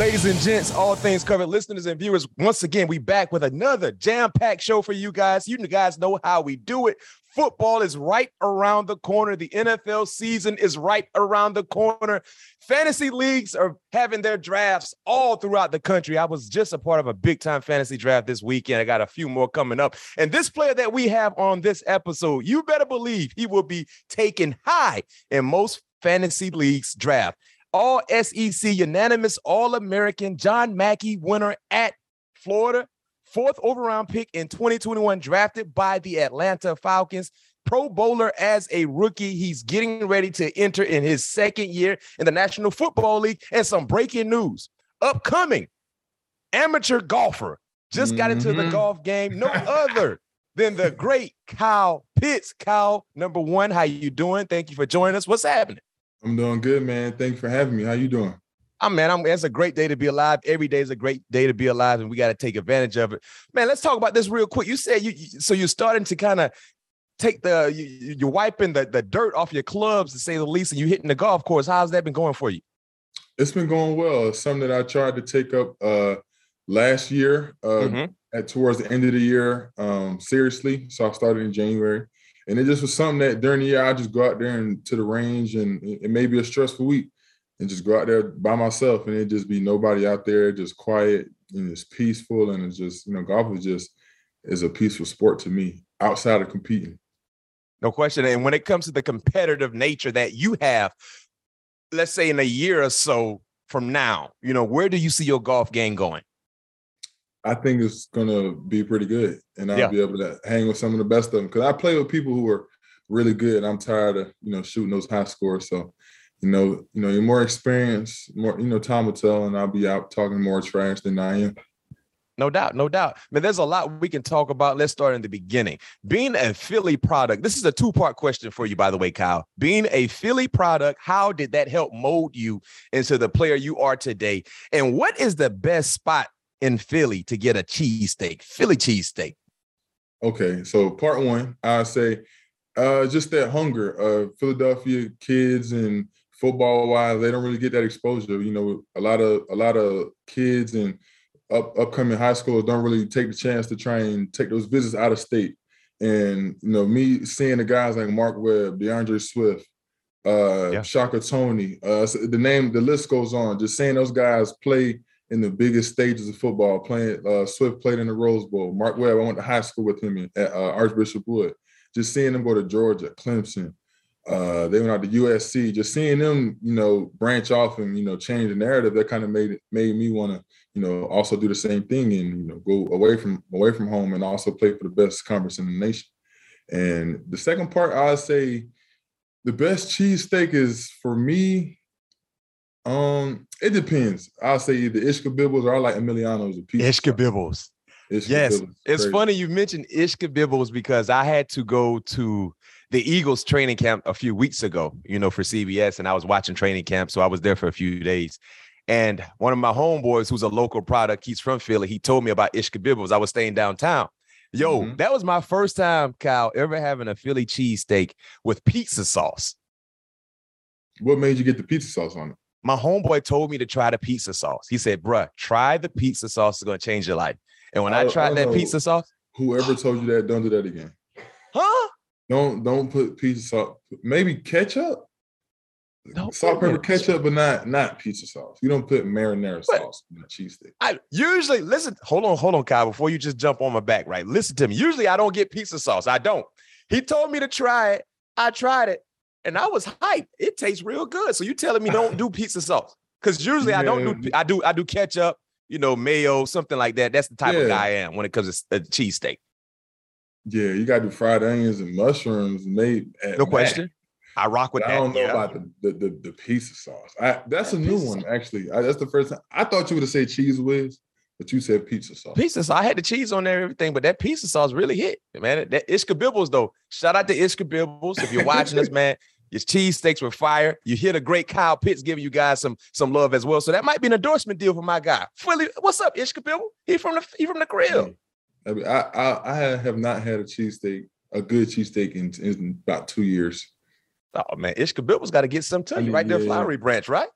Ladies and gents, all things covered, listeners and viewers, once again, we back with another jam-packed show for you guys. You guys know how we do it. Football is right around the corner. The NFL season is right around the corner. Fantasy leagues are having their drafts all throughout the country. I was just a part of a big time fantasy draft this weekend. I got a few more coming up. And this player that we have on this episode, you better believe he will be taken high in most fantasy leagues draft all SEC unanimous All American John Mackey winner at Florida, fourth overround pick in 2021, drafted by the Atlanta Falcons. Pro Bowler as a rookie. He's getting ready to enter in his second year in the National Football League. And some breaking news upcoming amateur golfer just got into the Mhm. golf game. No other than the great Kyle Pitts. Kyle, number one, how you doing? Thank you for joining us. What's happening? I'm doing good, man. Thanks for having me. How you doing? Oh man, I'm, it's a great day to be alive. Every day is a great day to be alive, and we got to take advantage of it. Man, let's talk about this real quick. You said you, so you're starting to kind of take the you, you- you're wiping the, the dirt off your clubs to say the least, and you're hitting the golf course. How's that been going for you? It's been going well. It's something that I tried to take up uh last year, uh Mhm. at towards the end of the year, um, seriously. So I started in January. And it just was something that during the year I just go out there and to the range and it may be a stressful week and just go out there by myself and it just be nobody out there, just quiet and it's peaceful. And it's just, you know, golf is just is a peaceful sport to me outside of competing. No question. And when it comes to the competitive nature that you have, let's say in a year or so from now, you know, where do you see your golf game going? I think it's gonna be pretty good, and I'll Yeah. be able to hang with some of the best of them. Because I play with people who are really good. I'm tired of you know shooting those high scores. So, you know, you know, you're more experienced, more you know, time will tell, and I'll be out talking more trash than I am. No doubt, no doubt. Man, there's a lot we can talk about. Let's start in the beginning. Being a Philly product, this is a two part question for you, by the way, Kyle. Being a Philly product, how did that help mold you into the player you are today? And what is the best spot in Philly to get a cheesesteak? Philly cheesesteak. Okay, so part one, I say, uh, just that hunger of Philadelphia kids and football wise, they don't really get that exposure. You know, a lot of a lot of kids and up, upcoming high schools don't really take the chance to try and take those visits out of state. And you know, me seeing the guys like Mark Webb, D'Andre Swift, uh, Yeah. Shaka Toney, uh, the name, the list goes on. Just seeing those guys play in the biggest stages of football. Playing uh, Swift played in the Rose Bowl. Mark Webb, I went to high school with him at uh, Archbishop Wood. Just seeing them go to Georgia, Clemson. Uh, they went out to USC. Just seeing them, you know, branch off and you know change the narrative. That kind of made it made me want to, you know, also do the same thing and you know go away from away from home and also play for the best conference in the nation. And the second part, I'd say, the best cheesesteak is for me. Um, it depends. I'll say either Ishkabibble's or I like Emiliano's a piece. Ishkabibble's. Ishka Yes, Bibbles, it's crazy. funny you mentioned Ishkabibble's because I had to go to the Eagles training camp a few weeks ago, you know, for CBS, and I was watching training camp, so I was there for a few days. And one of my homeboys, who's a local product, he's from Philly, he told me about Ishkabibble's. I was staying downtown. Yo, Mhm. that was my first time, Kyle, ever having a Philly cheesesteak with pizza sauce. What made you get the pizza sauce on it? My homeboy told me to try the pizza sauce. He said, bruh, try the pizza sauce. It's going to change your life. And when I, I- I tried don't that pizza sauce, Whoever told you that, don't do that again. huh? Don't don't put pizza sauce. Maybe ketchup. No, Salt, pepper, ketchup, but not not pizza sauce. You don't put marinara But- sauce in a cheesesteak. I usually listen. Hold on, hold on, Kyle. Before you just jump on my back, right? Listen to me. Usually, I don't get pizza sauce. I don't. He told me to try it. I tried it, and I was hyped. It tastes real good. So you telling me don't do pizza sauce? Because usually I don't do. I do. I do ketchup. You know, mayo, something like that. That's the type Yeah. of guy I am when it comes to a uh, cheesesteak. Yeah, you gotta do fried onions and mushrooms made at No question. I rock with But that. I don't know yeah. about the, the the the pizza sauce. I that's a new one actually. I, that's the first time I thought you would have said Cheez Whiz, but you said pizza sauce. pizza sauce. I had the cheese on there, and everything, but that pizza sauce really hit, man. That Ishkabibble's, though. Shout out to Ishkabibble's. If you're watching this, man, your cheese steaks were fire. You hear the great Kyle Pitts giving you guys some some love as well. So that might be an endorsement deal for my guy. Fully, what's up, Ishkabibble? He from the he from the crib. I, mean, I, I I have not had a cheesesteak, a good cheesesteak in, in about two years. Oh man, Ishkabibble's got to get some to I you mean, right there, yeah, yeah. Flowery Branch, right?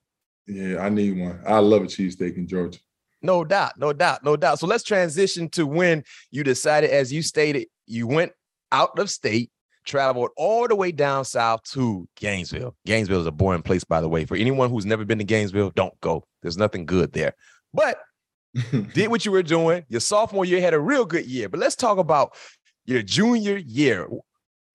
Yeah, I need one. I love a cheesesteak in Georgia. No doubt, no doubt, no doubt. So let's transition to when you decided, as you stated, you went out of state, traveled all the way down south to Gainesville. Gainesville is a boring place, by the way. For anyone who's never been to Gainesville, don't go. There's nothing good there. But did what you were doing. Your sophomore year had a real good year. But let's talk about your junior year.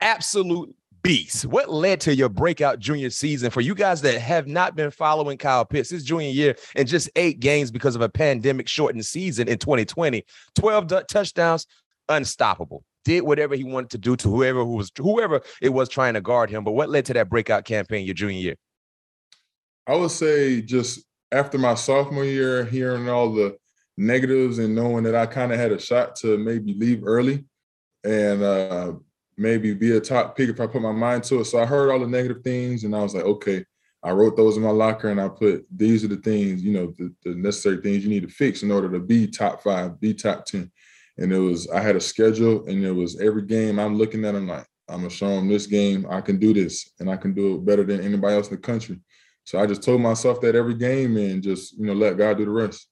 Absolute beast. What led to your breakout junior season for you guys that have not been following Kyle Pitts his junior year and just eight games because of a pandemic shortened season in 2020? 12 du- touchdowns, unstoppable. Did whatever he wanted to do to whoever who was whoever it was trying to guard him. But what led to that breakout campaign your junior year? I would say just after my sophomore year, hearing all the negatives and knowing that I kind of had a shot to maybe leave early and uh, maybe be a top pick if I put my mind to it. So I heard all the negative things and I was like, okay, I wrote those in my locker and I put these are the things, you know, the, the necessary things you need to fix in order to be top five, be top 10. And it was, I had a schedule and it was every game I'm looking at, I'm like, I'm gonna show them this game, I can do this and I can do it better than anybody else in the country. So I just told myself that every game and just, you know, let God do the rest.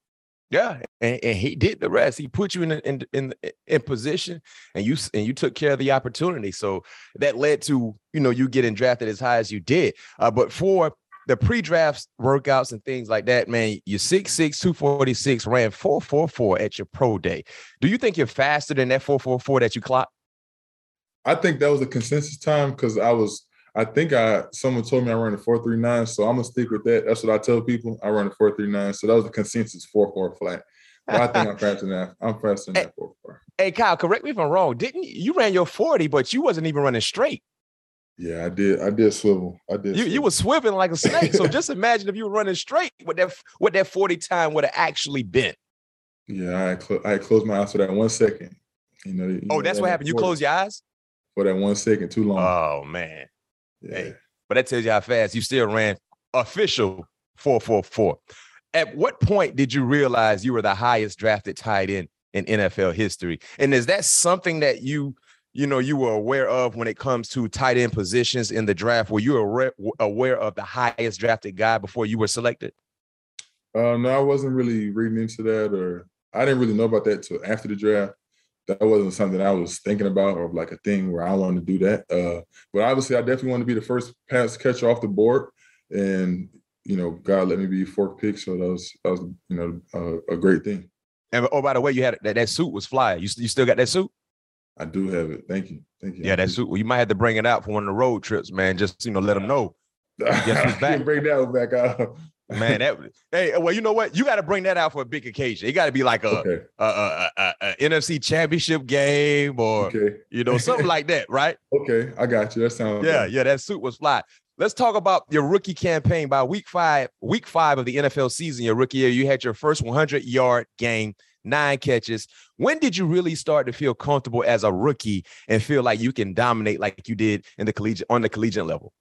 Yeah, and, and he did the rest. He put you in in in in position, and you and you took care of the opportunity. So that led to you know you getting drafted as high as you did. Uh, but for the pre-draft workouts and things like that, man, you're 6'6", 246, ran 444 at your pro day. Do you think you're faster than that 444 that you clocked? I think that was a consensus time because I was, I think I someone told me I ran a 439. So I'm gonna stick with that. That's what I tell people. I run a 439. So that was the consensus 4-4 flat. But I think I'm faster than that. I'm faster than that 4-4. Hey, Kyle, correct me if I'm wrong. Didn't you, you ran your 40, but you wasn't even running straight. Yeah, I did. I did swivel. I did. You, you were swiveling like a snake. So just imagine if you were running straight, what that what that 40 time would have actually been. Yeah, I clo- I closed my eyes for that one second. You know. you Oh, know, that's that what happened. You 40 closed your eyes? for that one second too long. Oh man. yeah. hey. But that tells you how fast you still ran official 444. At what point did you realize you were the highest drafted tight end in NFL history? And is that something that you, you know, you were aware of when it comes to tight end positions in the draft? Were you aware, aware of the highest drafted guy before you were selected? Uh, no, I wasn't really reading into that, or I didn't really know about that till after the draft. That wasn't something I was thinking about, or like a thing where I wanted to do that. Uh, but obviously, I definitely want to be the first pass catcher off the board, and you know, God let me be fork pick, so that was that was you know uh, a great thing. And oh, by the way, you had that, that suit was fly. You, you still got that suit? I do have it. Thank you, thank you. Yeah, that suit. Well, you might have to bring it out for one of the road trips, man. Just you know, let them know. Guess back? Bring that one back out. Man, that hey, well, you know what? You got to bring that out for a big occasion. It got to be like a, okay, a, a, a, a NFC championship game or okay, you know, something like that, right? okay. I got you. That sounds Yeah, good. yeah, that suit was fly. Let's talk about your rookie campaign. By week five, week five of the NFL season, your rookie year, you had your first 100 yard game, nine catches. When did you really start to feel comfortable as a rookie and feel like you can dominate like you did in the collegiate on the collegiate level?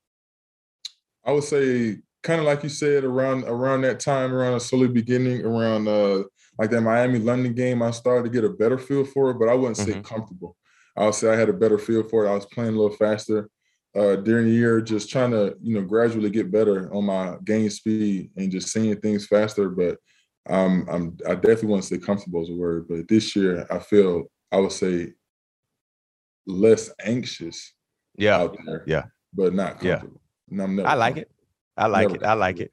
I would say kind of like you said around around that time, around a slowly beginning, around uh like that Miami London game, I started to get a better feel for it, but I wouldn't say Mhm. comfortable. I would say I had a better feel for it. I was playing a little faster uh, during the year, just trying to you know gradually get better on my game speed and just seeing things faster. But um, I'm I definitely want to say comfortable is a word. But this year, I feel I would say less anxious Yeah, out there. yeah. but not Yeah. comfortable. And I'm never I like it. I like it. I like it.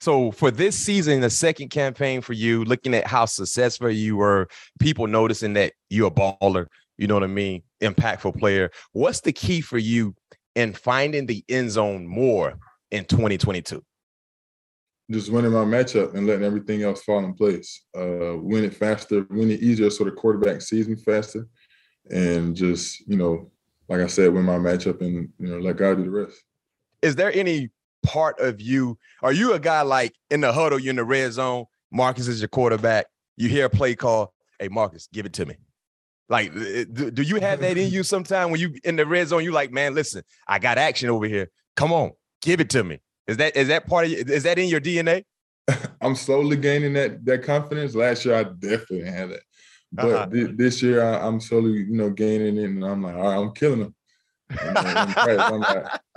So for this season, the second campaign for you, looking at how successful you were, people noticing that you're a baller, you know what I mean, impactful player. What's the key for you in finding the end zone more in 2022? Just winning my matchup and letting everything else fall in place. Uh, win it faster, win it easier so the quarterback sees me faster. And just, you know, like I said, win my matchup and, you know, let God do the rest. Is there any part of you? Are you a guy like in the huddle, you're in the red zone, Marcus is your quarterback, you hear a play call, hey, Marcus, give it to me. Like, eh, do, do you have that in you sometime when you in the red zone? You like, man, listen, I got action over here. Come on, give it to me. Is that is that part of? Is that in your DNA? I'm slowly gaining that that confidence. Last year, I definitely had it, but uh-huh. th- this year, I, am slowly, you know, gaining it, and I'm like, all right, I'm killing them. I'm, I'm,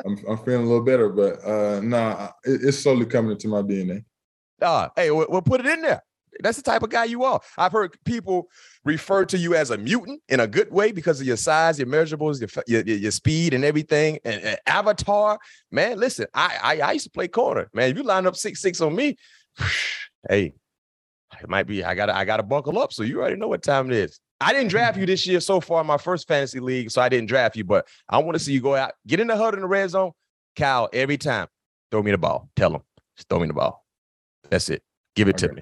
I'm, I'm, feeling a little better, but uh, nah, it, it's slowly coming into my DNA. Uh, hey, we'll, we'll put it in there. That's the type of guy you are. I've heard people refer to you as a mutant in a good way because of your size, your measurables, your your, your speed, and everything. And, and, avatar, man. Listen, I, I I used to play corner, man. If you line up six six on me, hey, it might be I gotta I gotta buckle up. So you already know what time it is. I didn't draft you this year so far in my first fantasy league, so I didn't draft you. But I want to see you go out, get in the huddle in the red zone, Kyle. Every time, throw me the ball. Tell him, just throw me the ball. That's it. Give it to me.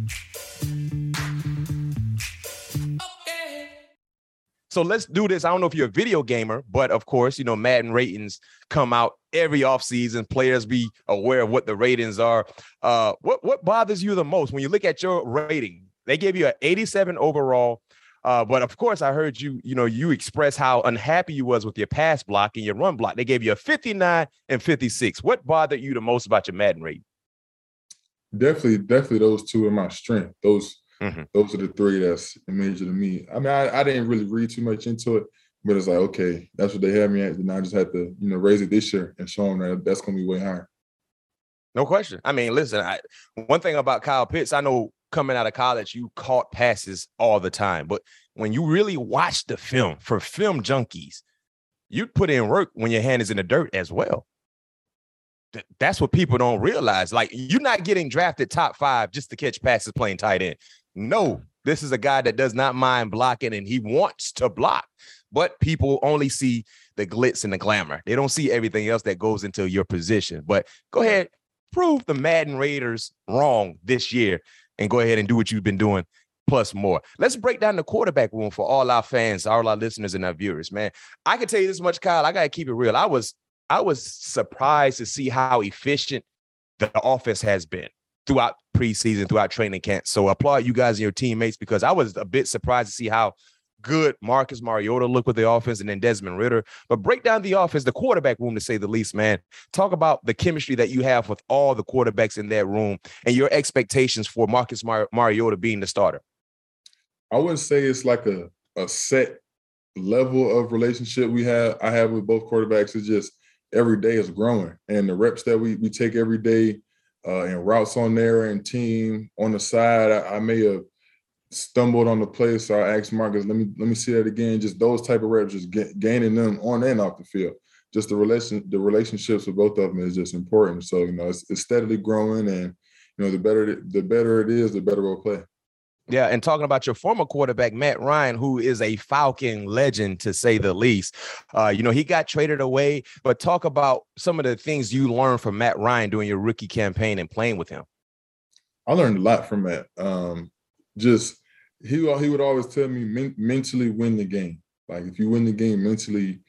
So let's do this. I don't know if you're a video gamer, but of course, you know, Madden ratings come out every offseason. Players be aware of what the ratings are. Uh, what what bothers you the most when you look at your rating? They gave you an 87 overall. Uh, but of course, I heard you, you know, you express how unhappy you was with your pass block and your run block. They gave you a 59 and 56. What bothered you the most about your Madden rating? Definitely, definitely those two are my strength. Those Mm-hmm. Those are the three that's major to me. I mean, I, I didn't really read too much into it, but it's like, okay, that's what they had me at. And I just had to, you know, raise it this year and show them that that's going to be way higher. No question. I mean, listen, I, one thing about Kyle Pitts, I know coming out of college, you caught passes all the time. But when you really watch the film for film junkies, you put in work when your hand is in the dirt as well. That's what people don't realize. Like, you're not getting drafted top five just to catch passes playing tight end. No, this is a guy that does not mind blocking and he wants to block, but people only see the glitz and the glamour. They don't see everything else that goes into your position. But go ahead, prove the Madden Raiders wrong this year and go ahead and do what you've been doing plus more. Let's break down the quarterback room for all our fans, all our listeners and our viewers, man. I can tell you this much, Kyle. I got to keep it real. I was I was surprised to see how efficient the offense has been throughout preseason, throughout training camp. So applaud you guys and your teammates because I was a bit surprised to see how good Marcus Mariota looked with the offense and then Desmond Ridder. But break down the offense, the quarterback room to say the least, man. Talk about the chemistry that you have with all the quarterbacks in that room and your expectations for Marcus Mar- Mariota being the starter. I wouldn't say it's like a, a set level of relationship we have I have with both quarterbacks. It's just every day is growing. And the reps that we we take every day uh, and routes on there and team on the side. I, I, may have stumbled on the play, so I asked Marcus, "Let me let me see that again." Just those type of reps, just get, gaining them on and off the field. Just the relation, the relationships with both of them is just important. So you know, it's, it's steadily growing, and you know, the better the better it is, the better we'll play. Yeah, and talking about your former quarterback Matt Ryan, who is a Falcon legend to say the least. Uh, you know, he got traded away, but talk about some of the things you learned from Matt Ryan during your rookie campaign and playing with him. I learned a lot from Matt. Um, just he he would always tell me men, mentally win the game. Like if you win the game mentally,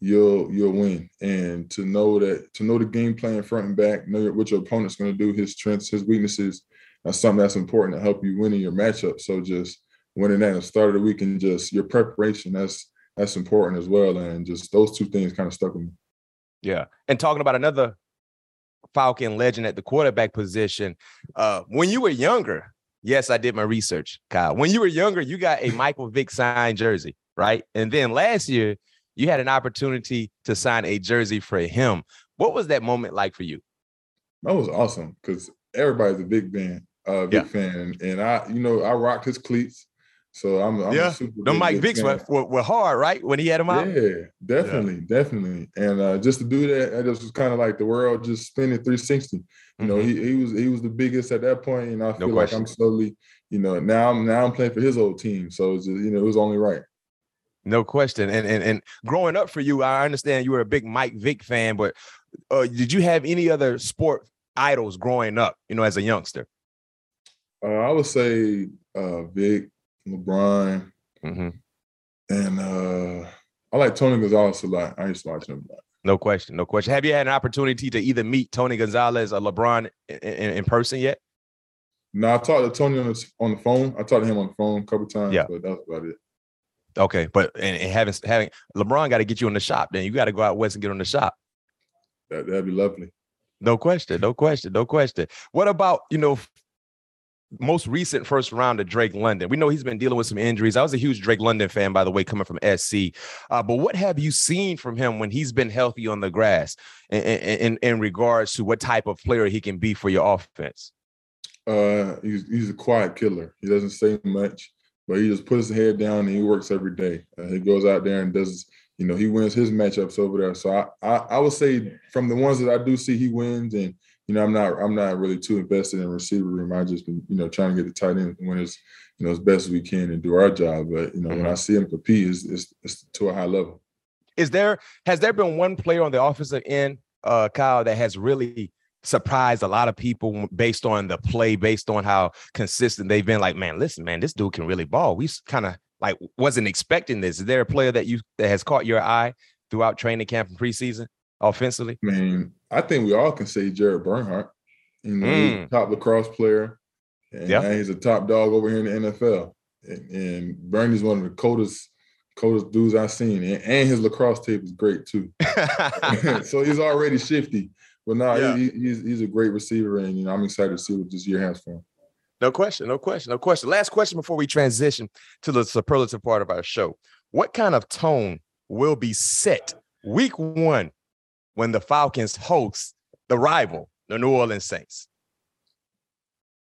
you'll you'll win. And to know that to know the game plan front and back, know what your opponent's going to do, his strengths, his weaknesses. That's something that's important to help you win in your matchup. So just winning that at the start of the week and just your preparation, that's that's important as well. And just those two things kind of stuck with me. Yeah. And talking about another Falcon legend at the quarterback position, uh, when you were younger, yes, I did my research, Kyle. When you were younger, you got a Michael Vick signed jersey, right? And then last year, you had an opportunity to sign a jersey for him. What was that moment like for you? That was awesome because everybody's a big fan, uh, big yeah. fan, and I, you know, I rocked his cleats. So I'm, I'm yeah. The Mike Vicks were, were, were, hard, right? When he had him out. Yeah, definitely, yeah. definitely. And uh, just to do that, I just was kind of like the world just spinning 360. You mm-hmm. know, he, he was he was the biggest at that point, and I feel no like I'm slowly, you know, now I'm now I'm playing for his old team. So just, you know, it was only right. No question. And and and growing up for you, I understand you were a big Mike Vick fan, but uh, did you have any other sport idols growing up? You know, as a youngster. Uh, I would say uh, Vick, LeBron, mm-hmm. and uh, I like Tony Gonzalez a lot. I used to watch him a lot. No question, no question. Have you had an opportunity to either meet Tony Gonzalez or LeBron in, in, in person yet? No, I talked to Tony on the on the phone. I talked to him on the phone a couple times, yeah. but that's about it. Okay, but and, and having having LeBron got to get you in the shop. Then you got to go out west and get on the shop. That that'd be lovely. No question, no question, no question. What about you know most recent first round of Drake London. We know he's been dealing with some injuries. I was a huge Drake London fan, by the way, coming from SC. Uh, but what have you seen from him when he's been healthy on the grass in, in, in regards to what type of player he can be for your offense? Uh, he's, he's a quiet killer. He doesn't say much, but he just puts his head down and he works every day. Uh, he goes out there and does, you know, he wins his matchups over there. So I, I, I would say from the ones that I do see, he wins and – you know, I'm not I'm not really too invested in receiver room. I just been, you know, trying to get the tight end when it's, you know, as best as we can and do our job. But you know, mm-hmm. when I see him compete, it's, it's, it's to a high level. Is there has there been one player on the offensive end, uh, Kyle, that has really surprised a lot of people based on the play, based on how consistent they've been? Like, man, listen, man, this dude can really ball. We kind of like wasn't expecting this. Is there a player that you that has caught your eye throughout training camp and preseason? offensively? I mean, I think we all can say Jared Bernhardt. You know, mm. top lacrosse player, and yep. he's a top dog over here in the NFL. And, and Bernie's one of the coldest, coldest dudes I've seen, and, and his lacrosse tape is great too. so he's already shifty, but no, yeah. he, he's he's a great receiver, and you know I'm excited to see what this year has for him. No question, no question, no question. Last question before we transition to the superlative part of our show. What kind of tone will be set week one when the Falcons host the rival, the New Orleans Saints?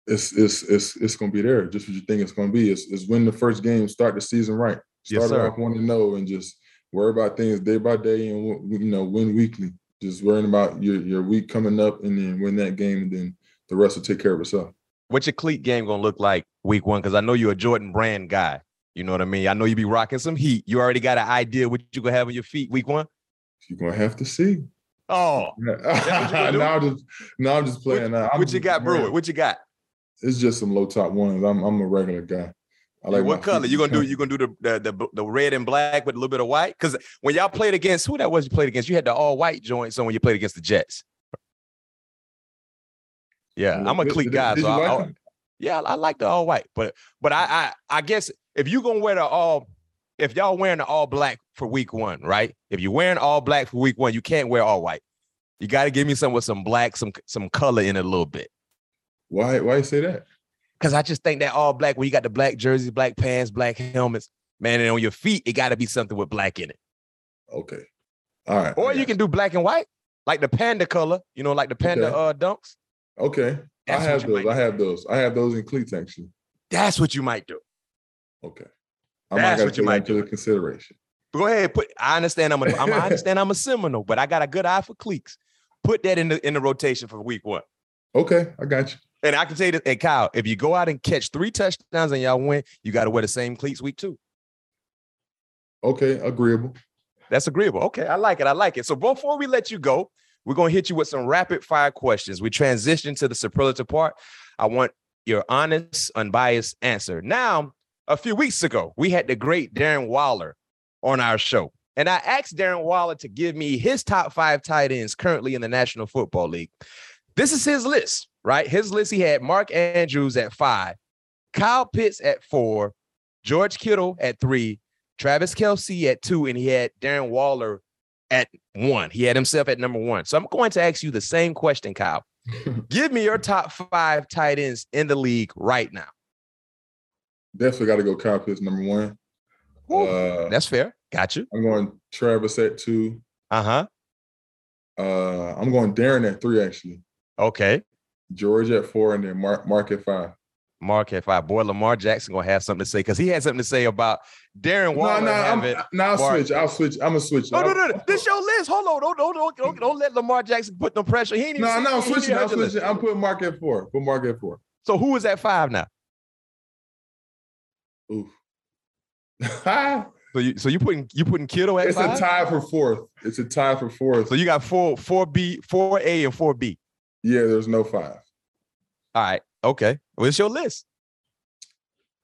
It's it's it's it's gonna be there. Just what you think it's gonna be. It's, it's win the first game, start the season right. Start yes, off one to oh know and just worry about things day by day and you know win weekly. Just worrying about your your week coming up and then win that game and then the rest will take care of itself. What's your cleat game gonna look like week one? Because I know you're a Jordan Brand guy. You know what I mean? I know you be rocking some heat. You already got an idea what you gonna have on your feet week one. You're gonna have to see. Oh, now I'm just now I'm just playing. What, what you got, Brewer? What you got? It's just some low top ones. I'm I'm a regular guy. I like what color you gonna do? You gonna do the, the the the red and black with a little bit of white? Because when y'all played against who that was you played against, you had the all white joints on when you played against the Jets. Yeah, I'm a cleat guy, so I, I, yeah, I like the all white, but but I I I guess if you gonna wear the all if y'all wearing the all black for week one, right? If you're wearing all black for week one, you can't wear all white. You got to give me some with some black, some some color in it a little bit. Why? Why you say that? Because I just think that all black, when you got the black jerseys, black pants, black helmets, man, and on your feet, it got to be something with black in it. Okay. All right. Or you can do black and white, like the panda color, you know, like the panda okay. uh dunks. Okay. That's I have those. I have those. I have those in cleats actually. That's what you might do. Okay. I That's what you might do. The consideration. Go ahead. Put. I understand. I'm. A, I'm I understand. I'm a Seminole, but I got a good eye for cleats. Put that in the in the rotation for week one. Okay, I got you. And I can tell you this, and Kyle, if you go out and catch three touchdowns and y'all win, you got to wear the same cleats week two. Okay, agreeable. That's agreeable. Okay, I like it. I like it. So before we let you go, we're gonna hit you with some rapid fire questions. We transition to the superlative part. I want your honest, unbiased answer. Now, a few weeks ago, we had the great Darren Waller on our show. And I asked Darren Waller to give me his top five tight ends currently in the National Football League. This is his list, right? His list, he had Mark Andrews at five, Kyle Pitts at four, George Kittle at three, Travis Kelce at two, and he had Darren Waller at one. He had himself at number one. So I'm going to ask you the same question, Kyle. Give me your top five tight ends in the league right now. Definitely got to go Pitts number one. Uh, That's fair. Got you. I'm going Travis at two. Uh-huh. Uh I'm going Darren at three actually. Okay. George at four, and then Mark Mark at five. Mark at five. Boy, Lamar Jackson gonna have something to say because he had something to say about Darren Waller. No, no, having I'm, no, I'll Mark- switch. I'll switch. I'm gonna switch. No, no, no, no. This your list. Hold on. Don't, don't, don't, don't, don't let Lamar Jackson put no pressure. He ain't even No, no, I'm switching. I'm heard your list. switching. I'm putting Mark at four. Put Mark at four. So who is at five now? Oof. So you so you putting you putting Kittle at it's five? a tie for fourth. It's a tie for fourth. So you got four, four B, four A, and four B. yeah, there's no five. All right. Okay. Well, it's your list.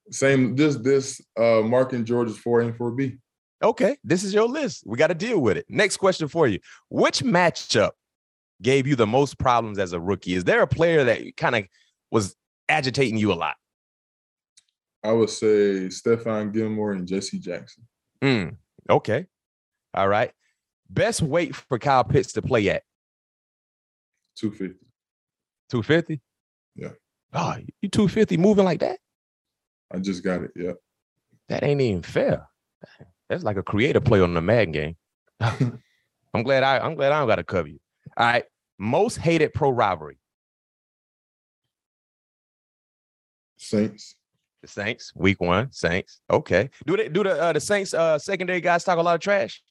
Same. This this uh Mark and George is four and four B. Okay. This is your list. We got to deal with it. Next question for you. Which matchup gave you the most problems as a rookie? Is there a player that kind of was agitating you a lot? I would say Stephon Gilmore and J.C. Jackson. Hmm. Okay. All right. Best weight for Kyle Pitts to play at? 250. 250? Yeah. Oh, you 250 moving like that? I just got it. Yeah. That ain't even fair. That's like a creative play on the Madden game. I'm glad I I'm glad I don't got to cover you. All right. Most hated pro rivalry. Saints. The Saints, week one, Saints. Okay. Do they do the uh, the Saints uh secondary guys talk a lot of trash?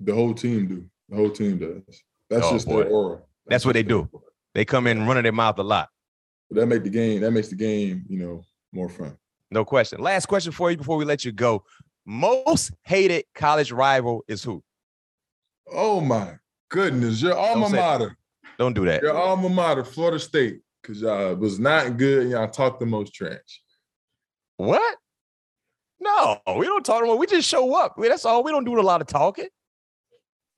The whole team do. The whole team does. That's Oh, just boy. their aura. That's what they do. aura. They come in running their mouth a lot. But that make the game. That makes the game, you know, more fun. No question. Last question for you before we let you go. Most hated college rival is who? Oh my goodness! Your alma Don't mater. Don't do that. Your alma mater, Florida State, because y'all was not good. and Y'all talked the most trash. What? No, we don't talk. We just show up. We- That's all. We don't do a lot of talking.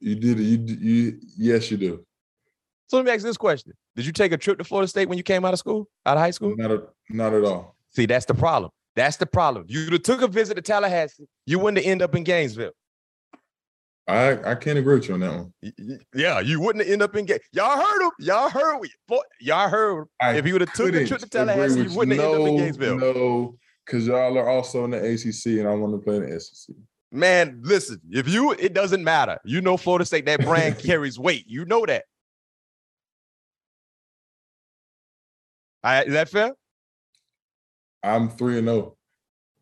You did it. You, you yes, you do. So let me ask this question: Did you take a trip to Florida State when you came out of school, out of high school? Not a, not at all. See, that's the problem. That's the problem. You'd have took a visit to Tallahassee, you wouldn't have ended up in Gainesville. I I can't agree with you on that one. Yeah, you wouldn't ended up in Ga- Y'all heard him. Y'all heard. we- Flo- Y'all heard. I If he would have took the trip to Tallahassee, you wouldn't have ended up in No, Gainesville. No, because y'all are also in the ACC, and I want to play in the SEC. Man, listen. If you, it doesn't matter. You know, Florida State. That brand carries weight. You know that. Right, is that fair? I'm three and zero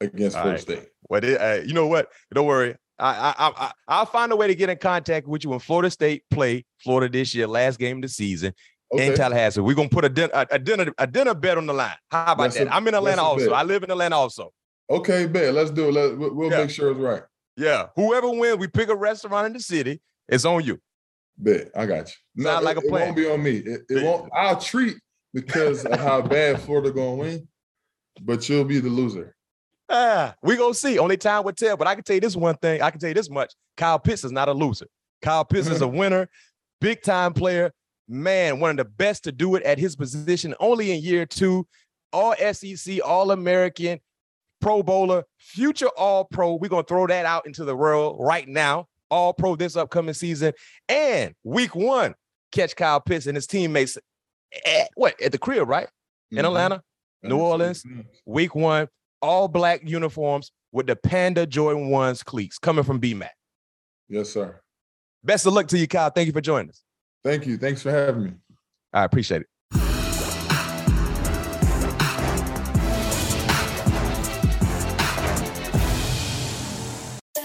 against All Florida right. State. Well, uh, you know what? Don't worry. I, I, I, I'll find a way to get in contact with you when Florida State play Florida this year, last game of the season in Tallahassee. We're gonna put a, din- a, a dinner a dinner bet on the line. How about That's that? i I'm in Atlanta also. I live in Atlanta also. Okay, bet. Let's do it. Let, we'll we'll Yeah. make sure it's right. Yeah. Whoever wins, we pick a restaurant in the city. It's on you. Bet. I got you. Sound it- like a plan. it, won't be on me. It, it won't. I'll treat because of how bad Florida gonna win, but you'll be the loser. Ah, we gonna see. Only time will tell. But I can tell you this one thing. I can tell you this much. Kyle Pitts is not a loser. Kyle Pitts is a winner, big time player. Man, one of the best to do it at his position. Only in year two, all SEC, all American, Pro Bowler, future All Pro. We're gonna throw that out into the world right now. All Pro this upcoming season, and Week One, catch Kyle Pitts and his teammates at what at the crib, right in Mhm. Atlanta. New Orleans. Week one, all black uniforms with the Panda Jordan 1s cleats coming from BMAC. Yes, sir. Best of luck to you, Kyle. Thank you for joining us. Thank you. Thanks for having me. I appreciate it.